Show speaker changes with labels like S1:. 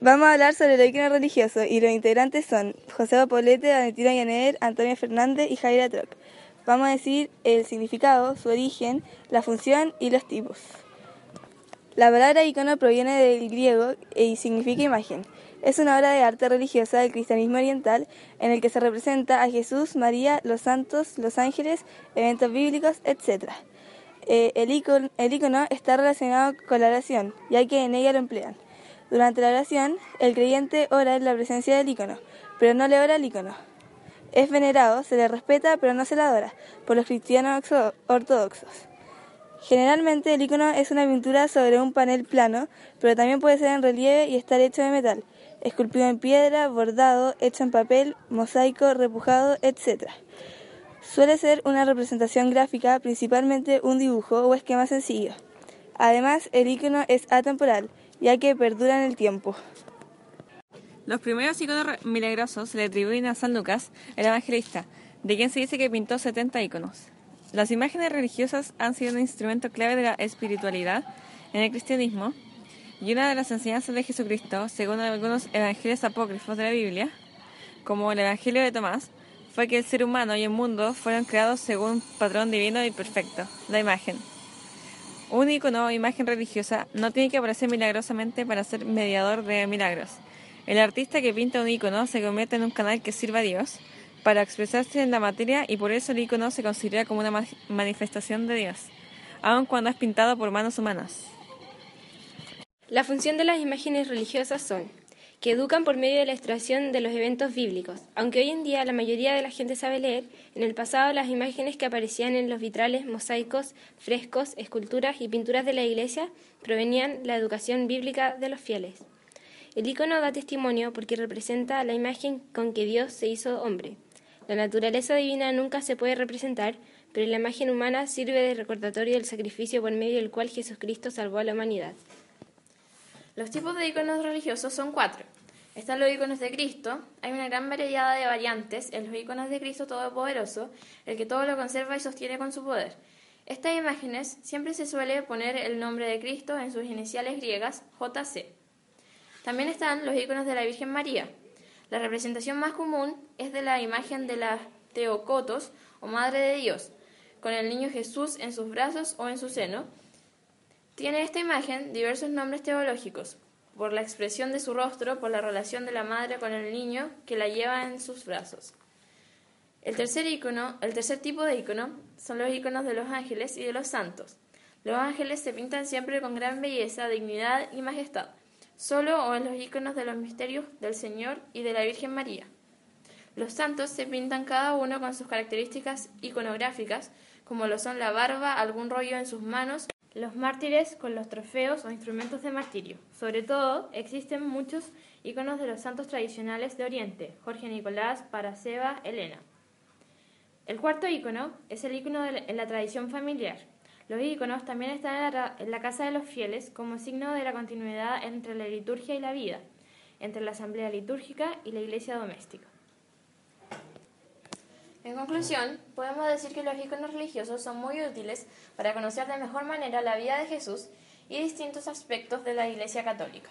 S1: Vamos a hablar sobre el icono religioso y los integrantes son José Paulete, Valentina Llaner, Antonio Fernández y Jaira Troc. Vamos a decir el significado, su origen, la función y los tipos. La palabra icono proviene del griego y significa imagen. Es una obra de arte religiosa del cristianismo oriental en el que se representa a Jesús, María, los santos, los ángeles, eventos bíblicos, etc. Eh, el, icono, el icono está relacionado con la oración, ya que en ella lo emplean. Durante la oración, el creyente ora en la presencia del icono, pero no le ora al icono. Es venerado, se le respeta, pero no se le adora, por los cristianos ortodoxos. Generalmente el icono es una pintura sobre un panel plano, pero también puede ser en relieve y estar hecho de metal, esculpido en piedra, bordado, hecho en papel, mosaico, repujado, etc. Suele ser una representación gráfica, principalmente un dibujo o esquema sencillo. Además, el icono es atemporal, ya que perdura en el tiempo.
S2: Los primeros iconos milagrosos se le atribuyen a San Lucas, el evangelista, de quien se dice que pintó 70 iconos. Las imágenes religiosas han sido un instrumento clave de la espiritualidad en el cristianismo y una de las enseñanzas de Jesucristo, según algunos evangelios apócrifos de la Biblia, como el Evangelio de Tomás, fue que el ser humano y el mundo fueron creados según un patrón divino y perfecto, la imagen. Un icono o imagen religiosa no tiene que aparecer milagrosamente para ser mediador de milagros. El artista que pinta un icono se convierte en un canal que sirva a Dios para expresarse en la materia y por eso el icono se considera como una manifestación de Dios, aun cuando es pintado por manos humanas.
S3: La función de las imágenes religiosas son que educan por medio de la extracción de los eventos bíblicos. Aunque hoy en día la mayoría de la gente sabe leer, en el pasado las imágenes que aparecían en los vitrales, mosaicos, frescos, esculturas y pinturas de la iglesia provenían la educación bíblica de los fieles. El icono da testimonio porque representa la imagen con que Dios se hizo hombre. La naturaleza divina nunca se puede representar, pero la imagen humana sirve de recordatorio del sacrificio por medio del cual Jesucristo salvó a la humanidad.
S4: Los tipos de iconos religiosos son cuatro. Están los iconos de Cristo. Hay una gran variedad de variantes en los iconos de Cristo Todopoderoso, el que todo lo conserva y sostiene con su poder. Estas imágenes siempre se suele poner el nombre de Cristo en sus iniciales griegas, JC. También están los iconos de la Virgen María. La representación más común es de la imagen de la Teocotos o Madre de Dios, con el niño Jesús en sus brazos o en su seno, tiene esta imagen diversos nombres teológicos, por la expresión de su rostro, por la relación de la madre con el niño que la lleva en sus brazos. El tercer icono, el tercer tipo de icono son los iconos de los ángeles y de los santos. Los ángeles se pintan siempre con gran belleza, dignidad y majestad, solo o en los iconos de los misterios del Señor y de la Virgen María. Los santos se pintan cada uno con sus características iconográficas, como lo son la barba, algún rollo en sus manos, los mártires con los trofeos o instrumentos de martirio. Sobre todo, existen muchos iconos de los santos tradicionales de Oriente, Jorge Nicolás, Paraseba, Elena. El cuarto icono es el icono en la tradición familiar. Los iconos también están en la casa de los fieles como signo de la continuidad entre la liturgia y la vida, entre la asamblea litúrgica y la iglesia doméstica. En conclusión, podemos decir que los iconos religiosos son muy útiles para conocer de mejor manera la vida de Jesús y distintos aspectos de la Iglesia Católica.